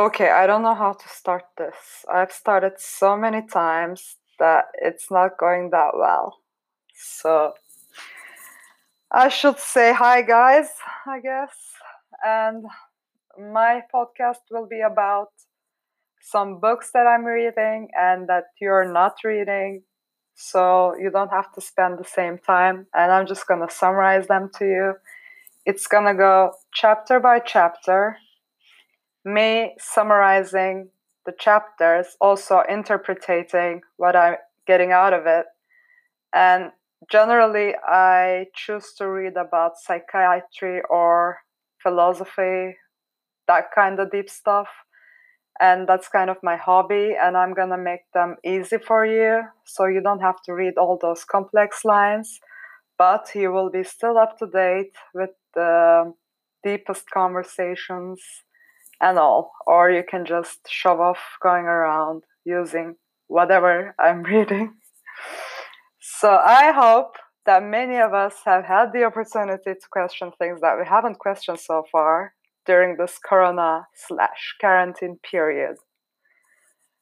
Okay, I don't know how to start this. I've started so many times that it's not going that well. So I should say hi, guys, I guess. And my podcast will be about some books that I'm reading and that you're not reading. So you don't have to spend the same time. And I'm just going to summarize them to you. It's going to go chapter by chapter me summarizing the chapters, also interpreting what I'm getting out of it. And generally, I choose to read about psychiatry or philosophy, that kind of deep stuff. And that's kind of my hobby, and I'm gonna make them easy for you so you don't have to read all those complex lines, but you will be still up to date with the deepest conversations and all, or you can just shove off going around using whatever I'm reading. So I hope that many of us have had the opportunity to question things that we haven't questioned so far during this corona slash quarantine period.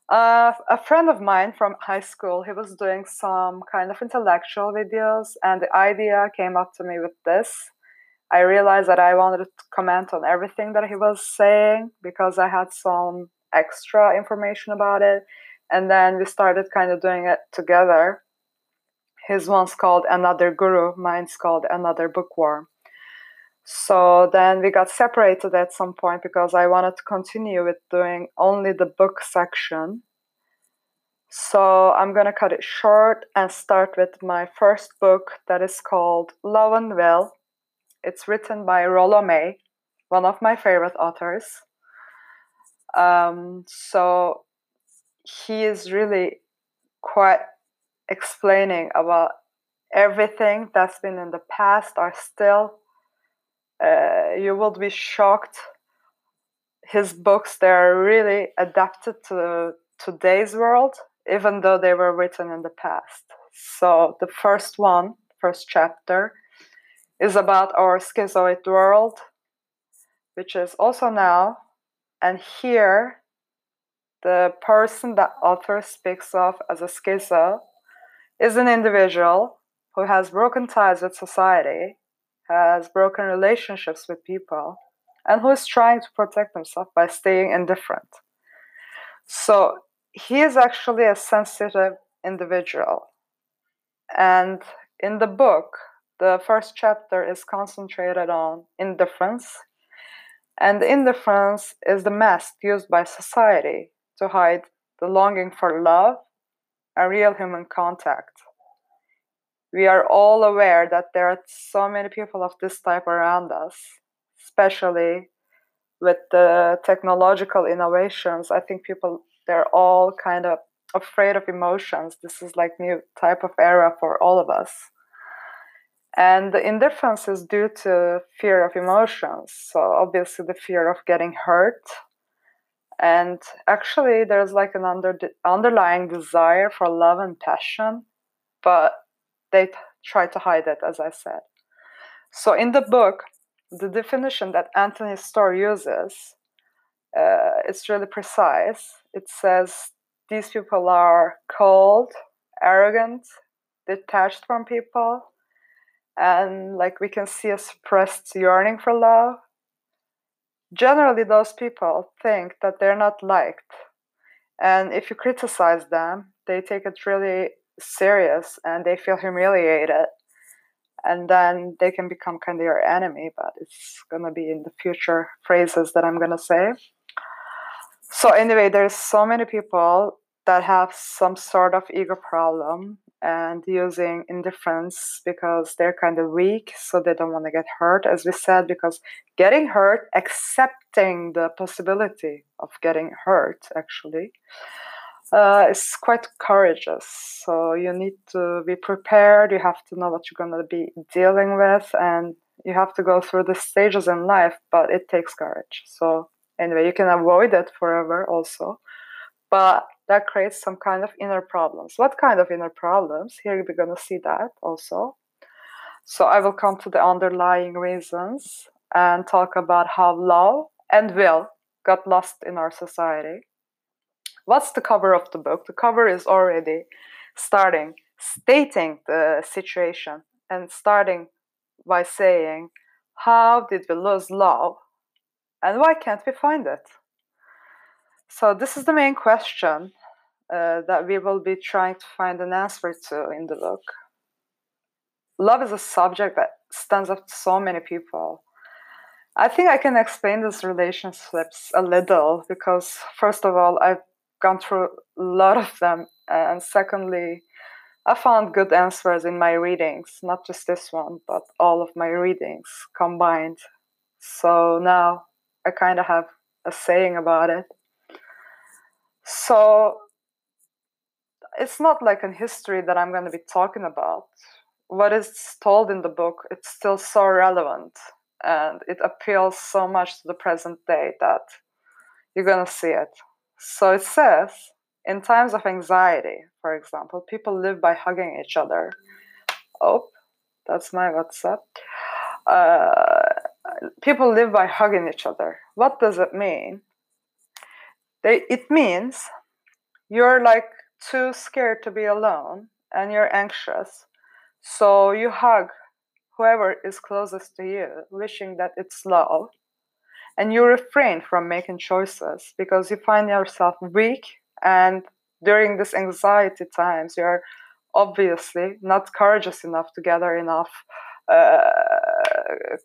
Uh, a friend of mine from high school, he was doing some kind of intellectual videos, and the idea came up to me with this I realized that I wanted to comment on everything that he was saying because I had some extra information about it. And then we started kind of doing it together. His one's called Another Guru, mine's called Another Bookworm. So then we got separated at some point because I wanted to continue with doing only the book section. So I'm going to cut it short and start with my first book that is called Love and Will it's written by Rollo May, one of my favorite authors. Um, so he is really quite explaining about everything that's been in the past are still. Uh, you will be shocked. His books they're really adapted to today's world, even though they were written in the past. So the first one, first chapter, is about our schizoid world, which is also now. And here, the person that author speaks of as a schizo is an individual who has broken ties with society, has broken relationships with people, and who is trying to protect himself by staying indifferent. So he is actually a sensitive individual. And in the book, the first chapter is concentrated on indifference, and indifference is the mask used by society to hide the longing for love and real human contact. We are all aware that there are so many people of this type around us, especially with the technological innovations. I think people they're all kind of afraid of emotions. This is like new type of era for all of us and the indifference is due to fear of emotions. So obviously the fear of getting hurt. And actually there's like an under, underlying desire for love and passion but they t- try to hide it as i said. So in the book the definition that anthony storr uses uh, it's really precise. It says these people are cold arrogant detached from people and like we can see a suppressed yearning for love. Generally those people think that they're not liked and if you criticize them they take it really serious and they feel humiliated and then they can become kind of your enemy but it's to be in the future phrases that i'm to say. So anyway there's so many people that have some sort of ego problem and using indifference because they're kind of weak, so they don't want to get hurt, as we said, because getting hurt, accepting the possibility of getting hurt, actually, uh, is quite courageous. So you need to be prepared, you have to know what you're going to be dealing with, and you have to go through the stages in life, but it takes courage. So, anyway, you can avoid it forever also. But that creates some kind of inner problems. What kind of inner problems? Here we're going to see that also. So I will come to the underlying reasons and talk about how love and will got lost in our society. What's the cover of the book? The cover is already starting, stating the situation and starting by saying, How did we lose love? And why can't we find it? So, this is the main question uh, that we will be trying to find an answer to in the book. Love is a subject that stands up to so many people. I think I can explain these relationships a little because, first of all, I've gone through a lot of them, and secondly, I found good answers in my readings, not just this one, but all of my readings combined. So now I kind of have a saying about it. So it's not like a history that I'm going to be talking about. What is told in the book, it's still so relevant and it appeals so much to the present day that you're going to see it. So it says, in times of anxiety, for example, people live by hugging each other. Oh, that's my WhatsApp. Uh, people live by hugging each other. What does it mean? They, it means you're like too scared to be alone and you're anxious. So you hug whoever is closest to you, wishing that it's love. And you refrain from making choices because you find yourself weak. And during this anxiety times, you're obviously not courageous enough to gather enough uh,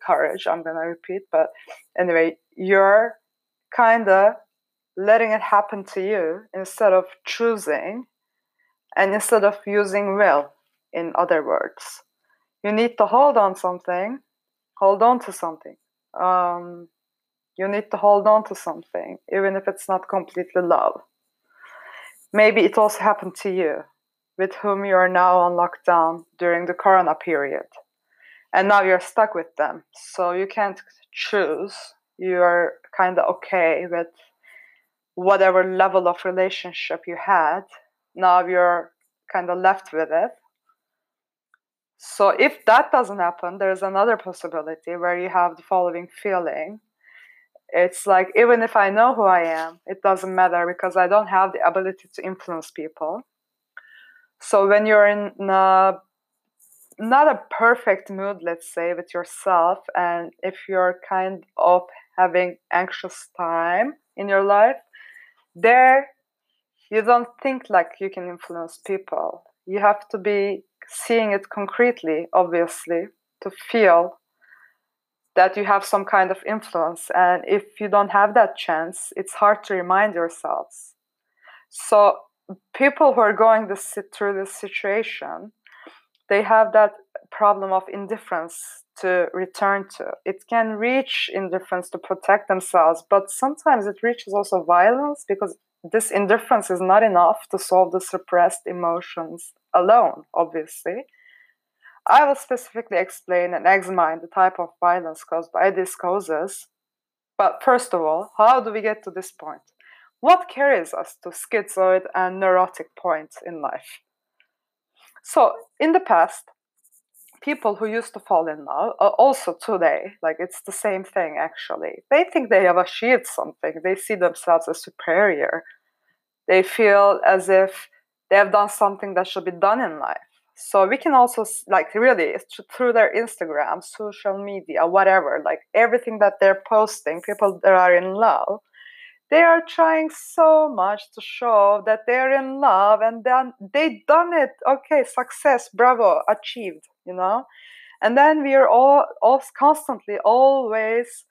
courage. I'm going to repeat. But anyway, you're kind of letting it happen to you instead of choosing and instead of using will, in other words. You need to hold on something, hold on to something. Um, you need to hold on to something, even if it's not completely love. Maybe it also happened to you, with whom you are now on lockdown during the corona period. And now you're stuck with them. So you can't choose. You're kind of okay with whatever level of relationship you had, now you're kind of left with it. So if that doesn't happen, there's another possibility where you have the following feeling. It's like even if I know who I am, it doesn't matter because I don't have the ability to influence people. So when you're in a, not a perfect mood, let's say, with yourself, and if you're kind of having anxious time in your life, there you don't think like you can influence people. You have to be seeing it concretely obviously to feel that you have some kind of influence. And if you don't have that chance it's hard to remind yourselves. So people who are going this, through this situation they have that problem of indifference to return to. It can reach indifference to protect themselves, but sometimes it reaches also violence because this indifference is not enough to solve the suppressed emotions alone, obviously. I will specifically explain and examine the type of violence caused by these causes. But first of all, how do we get to this point? What carries us to schizoid and neurotic points in life? So, in the past, people who used to fall in love, uh, also today, like it's the same thing actually. They think they have achieved something. They see themselves as superior. They feel as if they have done something that should be done in life. So we can also like really through their Instagram, social media, whatever, like everything that they're posting, people that are in love, they are trying so much to show that they're in love and then they done it okay success bravo achieved you know and then we are all, all constantly always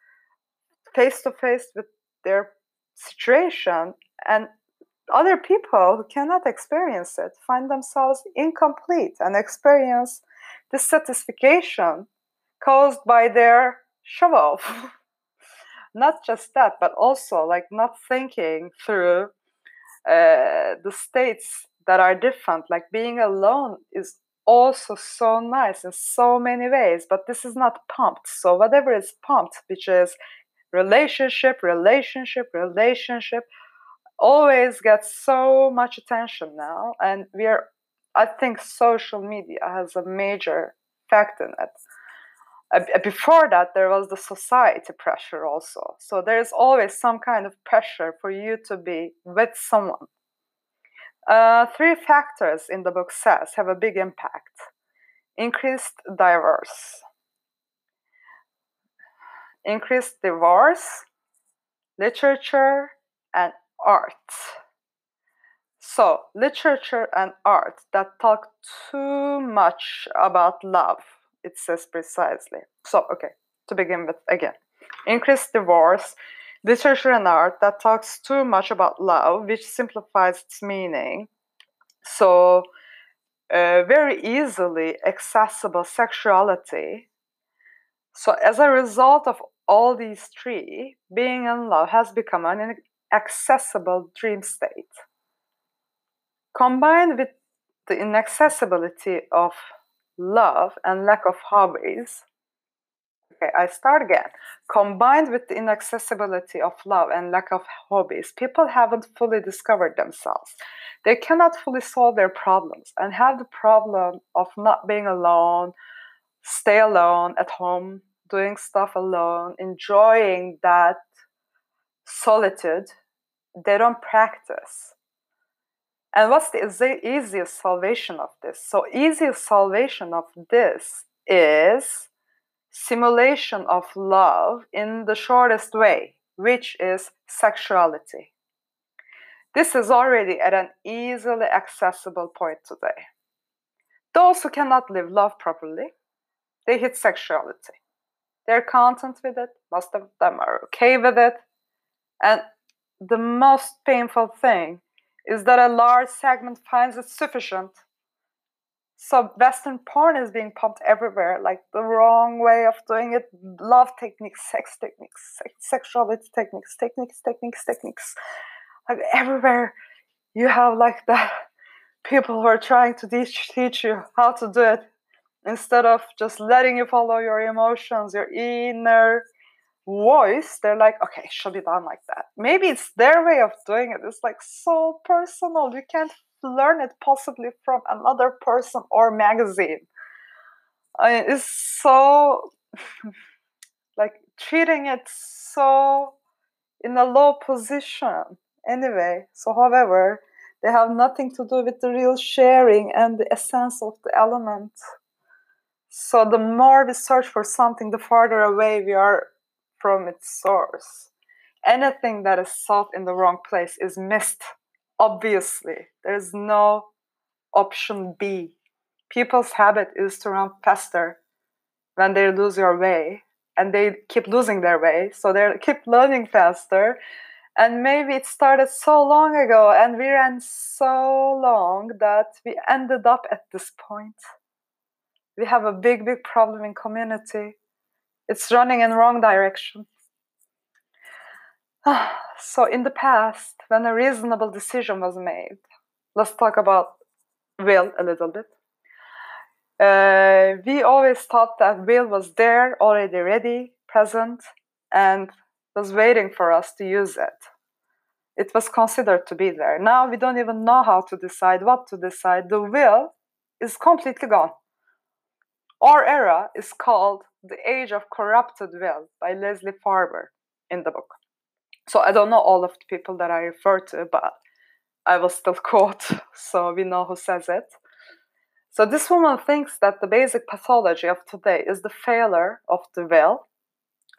face to face with their situation and other people who cannot experience it find themselves incomplete and experience dissatisfaction caused by their show off not just that, but also like not thinking through uh, the states that are different. Like being alone is also so nice in so many ways, but this is not pumped. So whatever is pumped, which is relationship, relationship, relationship, always gets so much attention now, and we are. I think social media has a major fact in it uh, before that there was the society pressure also so there's always some kind of pressure for you to be with someone uh, three factors in the book says have a big impact. Increased divorce. Increased divorce literature and art. So literature and art that talk too much about love it says precisely. So, okay, to begin with again. Increased divorce, literature and art that talks too much about love, which simplifies its meaning. So, uh, very easily accessible sexuality. So, as a result of all these three, being in love has become an accessible dream state. Combined with the inaccessibility of love and lack of hobbies. Okay, I start again. Combined with the inaccessibility of love and lack of hobbies, people haven't fully discovered themselves. They cannot fully solve their problems and have the problem of not being alone, stay alone at home, doing stuff alone, enjoying that solitude. They don't practice and what's the easiest salvation of this? So, easiest salvation of this is simulation of love in the shortest way, which is sexuality. This is already at an easily accessible point today. Those who cannot live love properly, they hit sexuality. They're content with it, most of them are okay with it. And the most painful thing is that a large segment finds it sufficient. So Western porn is being pumped everywhere, like the wrong way of doing it. Love techniques, sex techniques, sex, sexuality techniques, techniques, techniques, techniques. Like everywhere, you have like the people who are trying to teach you how to do it instead of just letting you follow your emotions, your inner voice, they're like, okay, should be done like that. Maybe it's their way of doing it. It's like so personal. You can't learn it possibly from another person or magazine. I it's so like treating it so in a low position anyway. So, however, they have nothing to do with the real sharing and the essence of the element. So, the more we search for something, the farther away we are from its source. Anything that is sought in the wrong place is missed, obviously. There's no option B. People's habit is to run faster when they lose your way, and they keep losing their way, so they keep learning faster. And maybe it started so long ago, and we ran so long that we ended up at this point. We have a big, big problem in community it's running in wrong direction. so in the past, when a reasonable decision was made, let's talk about will a little bit. Uh, we always thought that will was there, already ready, present, and was waiting for us to use it. It was considered to be there. Now we don't even know how to decide, what to decide. The will is completely gone. Our era is called The Age of Corrupted Will by Leslie Farber in the book. So I don't know all of the people that I refer to, but I will still quote so we know who says it. So this woman thinks that the basic pathology of today is the failure of the will,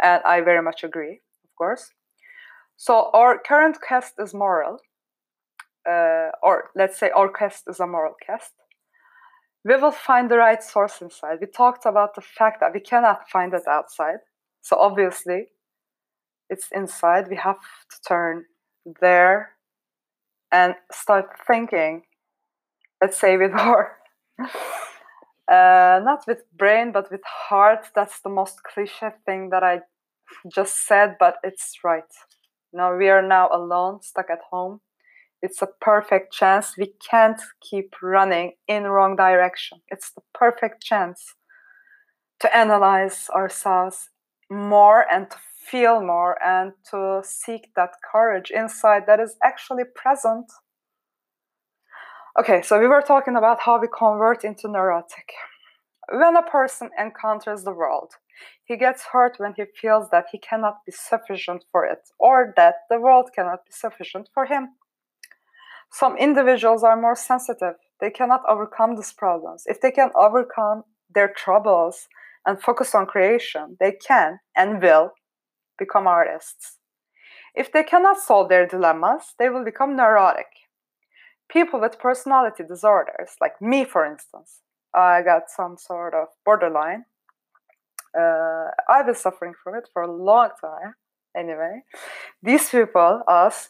and I very much agree, of course. So our current quest is moral, uh, or let's say our quest is a moral quest we will find the right source inside. We talked about the fact that we cannot find it outside. So obviously, it's inside. We have to turn there and start thinking, let's say, with our, uh, not with brain, but with heart. That's the most cliche thing that I just said, but it's right. Now we are now alone, stuck at home it's a perfect chance we can't keep running in wrong direction it's the perfect chance to analyze ourselves more and to feel more and to seek that courage inside that is actually present okay so we were talking about how we convert into neurotic When a person encounters the world, he gets hurt when he feels that he cannot be sufficient for it or that the world cannot be sufficient for him. Some individuals are more sensitive. They cannot overcome these problems. If they can overcome their troubles and focus on creation, they can and will become artists. If they cannot solve their dilemmas, they will become neurotic. People with personality disorders, like me, for instance, I got some sort of borderline. Uh, I've been suffering from it for a long time. Anyway, these people, us,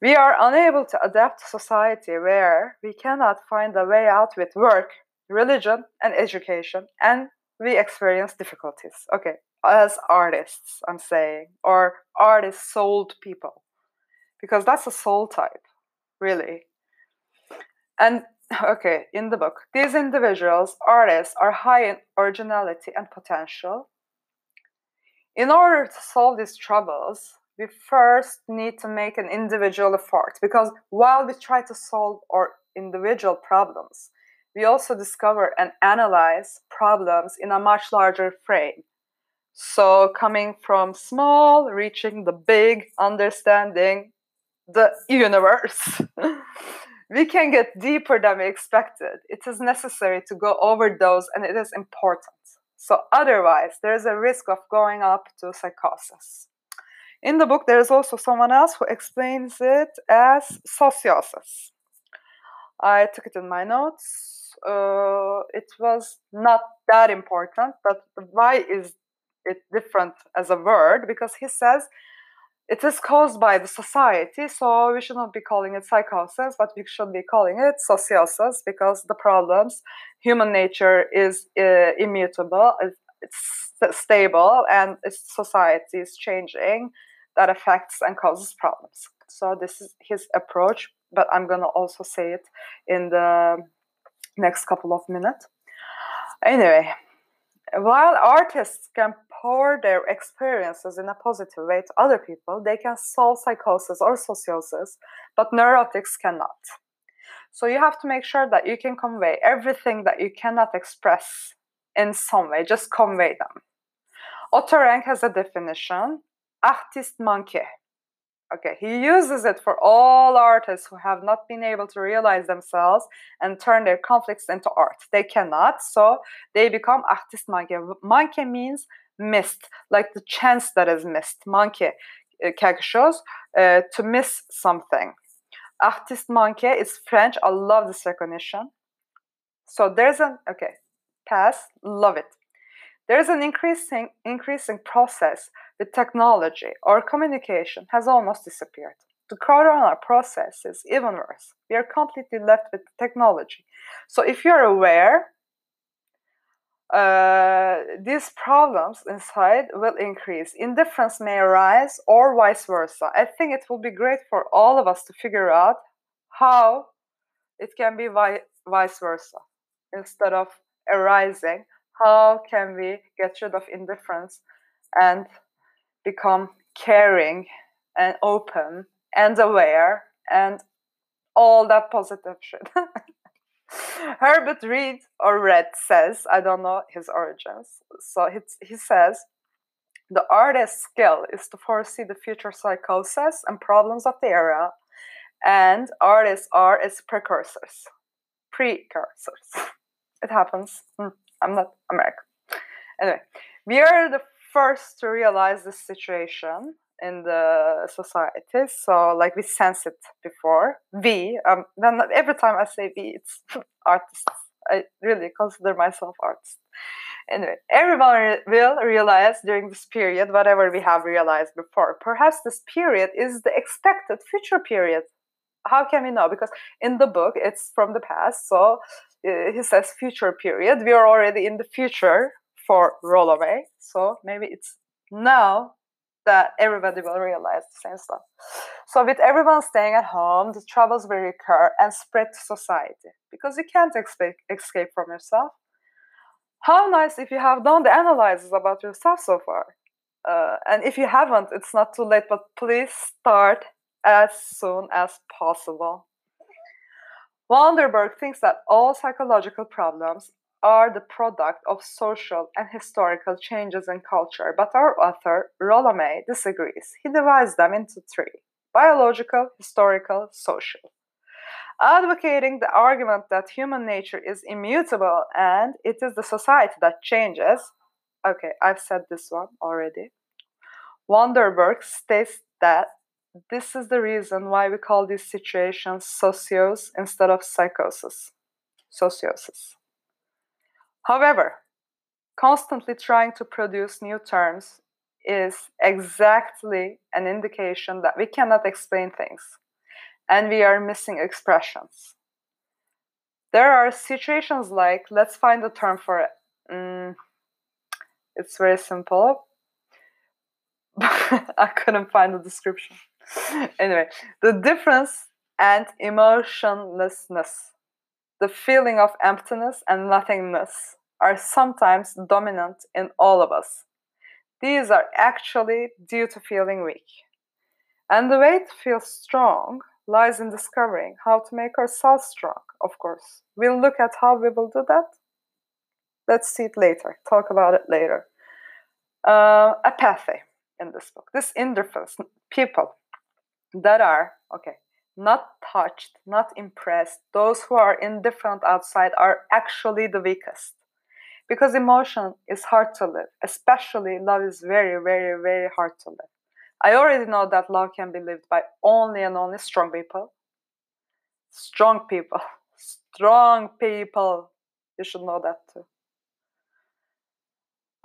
we are unable to adapt to society where we cannot find a way out with work, religion, and education, and we experience difficulties. Okay, as artists, I'm saying, or artist souled people, because that's a soul type, really. And okay, in the book, these individuals, artists, are high in originality and potential. In order to solve these troubles, we first need to make an individual effort because while we try to solve our individual problems, we also discover and analyze problems in a much larger frame. So, coming from small, reaching the big, understanding the universe. we can get deeper than we expected. It is necessary to go over those, and it is important. So, otherwise, there is a risk of going up to psychosis. In the book, there is also someone else who explains it as sociosis. I took it in my notes. Uh, it was not that important, but why is it different as a word? Because he says it is caused by the society, so we should not be calling it psychosis, but we should be calling it sociosis because the problems, human nature is uh, immutable, it's stable, and it's society is changing that affects and causes problems. So this is his approach, but I'm gonna also say it in the next couple of minutes. Anyway, while artists can pour their experiences in a positive way to other people, they can solve psychosis or sociosis, but neurotics cannot. So you have to make sure that you can convey everything that you cannot express in some way, just convey them. Otto Rank has a definition, artist manqué. Okay, he uses it for all artists who have not been able to realize themselves and turn their conflicts into art. They cannot, so they become artiste manqué. Manqué means missed, like the chance that is missed. Manqué, uh, quelque chose, uh, to miss something. Artiste manqué is French. I love this recognition. So there's an, okay, pass, love it. There's an increasing, increasing process with technology. Our communication has almost disappeared. The corona process is even worse. We are completely left with technology. So if you're aware uh, these problems inside will increase. Indifference may arise or vice versa. I think it will be great for all of us to figure out how it can be vi- vice versa. Instead of arising, how can we get rid of indifference and become caring and open and aware and all that positive shit. Herbert Read or Red says, I don't know his origins. So he, he says, the artist's skill is to foresee the future psychosis and problems of the era, and artists are its precursors. Precursors. It happens. Hmm, I'm not American. Anyway, we are the first to realize this situation in the society. So like we sense it before. We, um, then every time I say we, it's artists. I really consider myself artist. Anyway, everyone will realize during this period whatever we have realized before. Perhaps this period is the expected future period. How can we know? Because in the book it's from the past, so uh, he says future period. We are already in the future for Rollo May, so maybe it's now that everybody will realize the same stuff. So, with everyone staying at home, the troubles will recur and spread to society because you can't escape from yourself. How nice if you have done the analysis about yourself so far. Uh, and if you haven't, it's not too late, but please start as soon as possible. van den Berg thinks that all psychological problems are the product of social and historical changes in culture, but our author, Rollo disagrees. He divides them into three biological, historical, social. Advocating the argument that human nature is immutable and it is the society that changes. Okay, I've said this one already. Wanderberg states that this is the reason why we call these situations socios instead of psychosis. Sociosis. However, constantly trying to produce new terms is exactly an indication that we cannot explain things and we are missing expressions. There are situations like, let's find a term for it. Mm, it's very simple. I couldn't find the description. anyway, the difference and emotionlessness, the feeling of emptiness and nothingness, are sometimes dominant in all of us. These are actually due to feeling weak. And the way to feel strong lies in discovering how to make ourselves strong, of course. We'll look at how we will do that. Let's see it later, talk about it later. Uh, apathy in this book. This indifference, people that are, okay, not touched, not impressed, those who are indifferent outside are actually the weakest. Because emotion is hard to live, especially love is very, very, very hard to live. I already know that love can be lived by only and only strong people. Strong people. Strong people. You should know that too.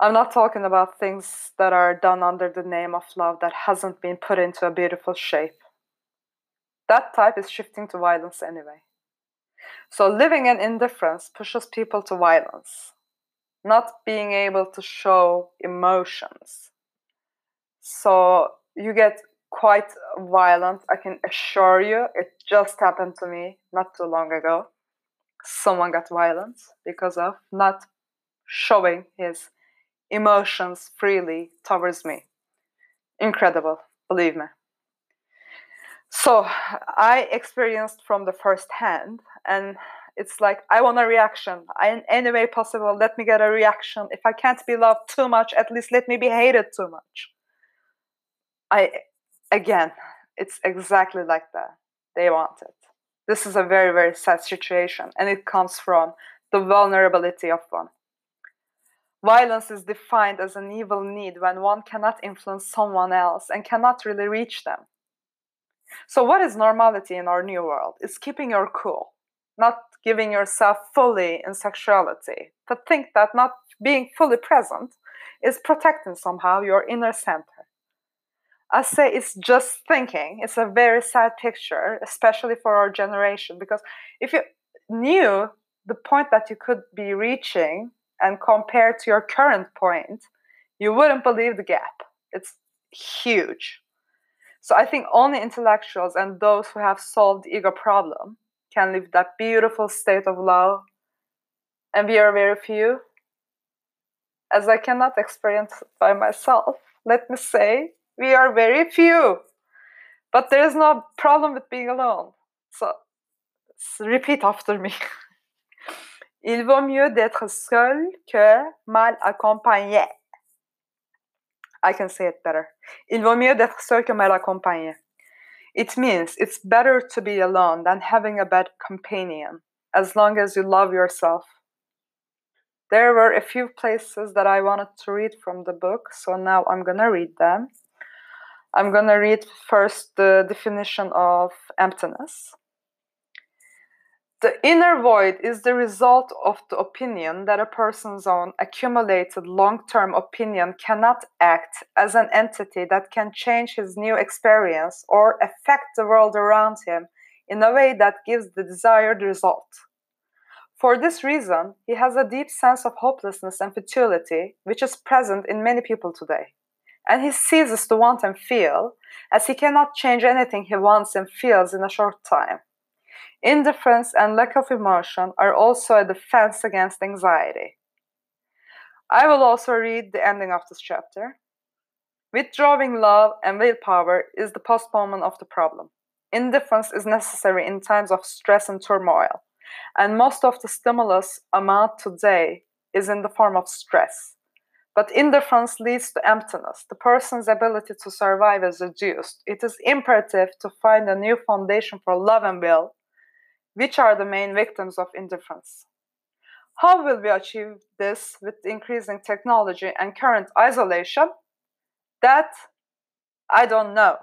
I'm not talking about things that are done under the name of love that hasn't been put into a beautiful shape. That type is shifting to violence anyway. So living in indifference pushes people to violence, not being able to show emotions. So you get quite violent, I can assure you. It just happened to me not too long ago. Someone got violent because of not showing his emotions freely towards me. Incredible, believe me. So I experienced from the first hand, and it's like I want a reaction. I, in any way possible, let me get a reaction. If I can't be loved too much, at least let me be hated too much. I again, it's exactly like that. They want it. This is a very, very sad situation, and it comes from the vulnerability of one. Violence is defined as an evil need when one cannot influence someone else and cannot really reach them. So, what is normality in our new world? It's keeping your cool, not giving yourself fully in sexuality. To think that not being fully present is protecting somehow your inner center. I say it's just thinking. It's a very sad picture, especially for our generation, because if you knew the point that you could be reaching and compared to your current point, you wouldn't believe the gap. It's huge. So I think only intellectuals and those who have solved ego problem can live that beautiful state of love. And we are very few. As I cannot experience by myself, let me say, we are very few. But there is no problem with being alone. So repeat after me. Il vaut mieux d'être seul que mal accompagné. I can say it better. Il vaut mieux d'être seul que mal accompagné. It means it's better to be alone than having a bad companion, as long as you love yourself. There were a few places that I wanted to read from the book, so now I'm gonna read them. I'm gonna read first the definition of emptiness. The inner void is the result of the opinion that a person's own accumulated long term opinion cannot act as an entity that can change his new experience or affect the world around him in a way that gives the desired result. For this reason, he has a deep sense of hopelessness and futility, which is present in many people today. And he ceases to want and feel, as he cannot change anything he wants and feels in a short time. Indifference and lack of emotion are also a defense against anxiety. I will also read the ending of this chapter. Withdrawing love and willpower is the postponement of the problem. Indifference is necessary in times of stress and turmoil. And most of the stimulus amount today is in the form of stress. But indifference leads to emptiness. The person's ability to survive is reduced. It is imperative to find a new foundation for love and will, which are the main victims of indifference. How will we achieve this with increasing technology and current isolation? That I don't know.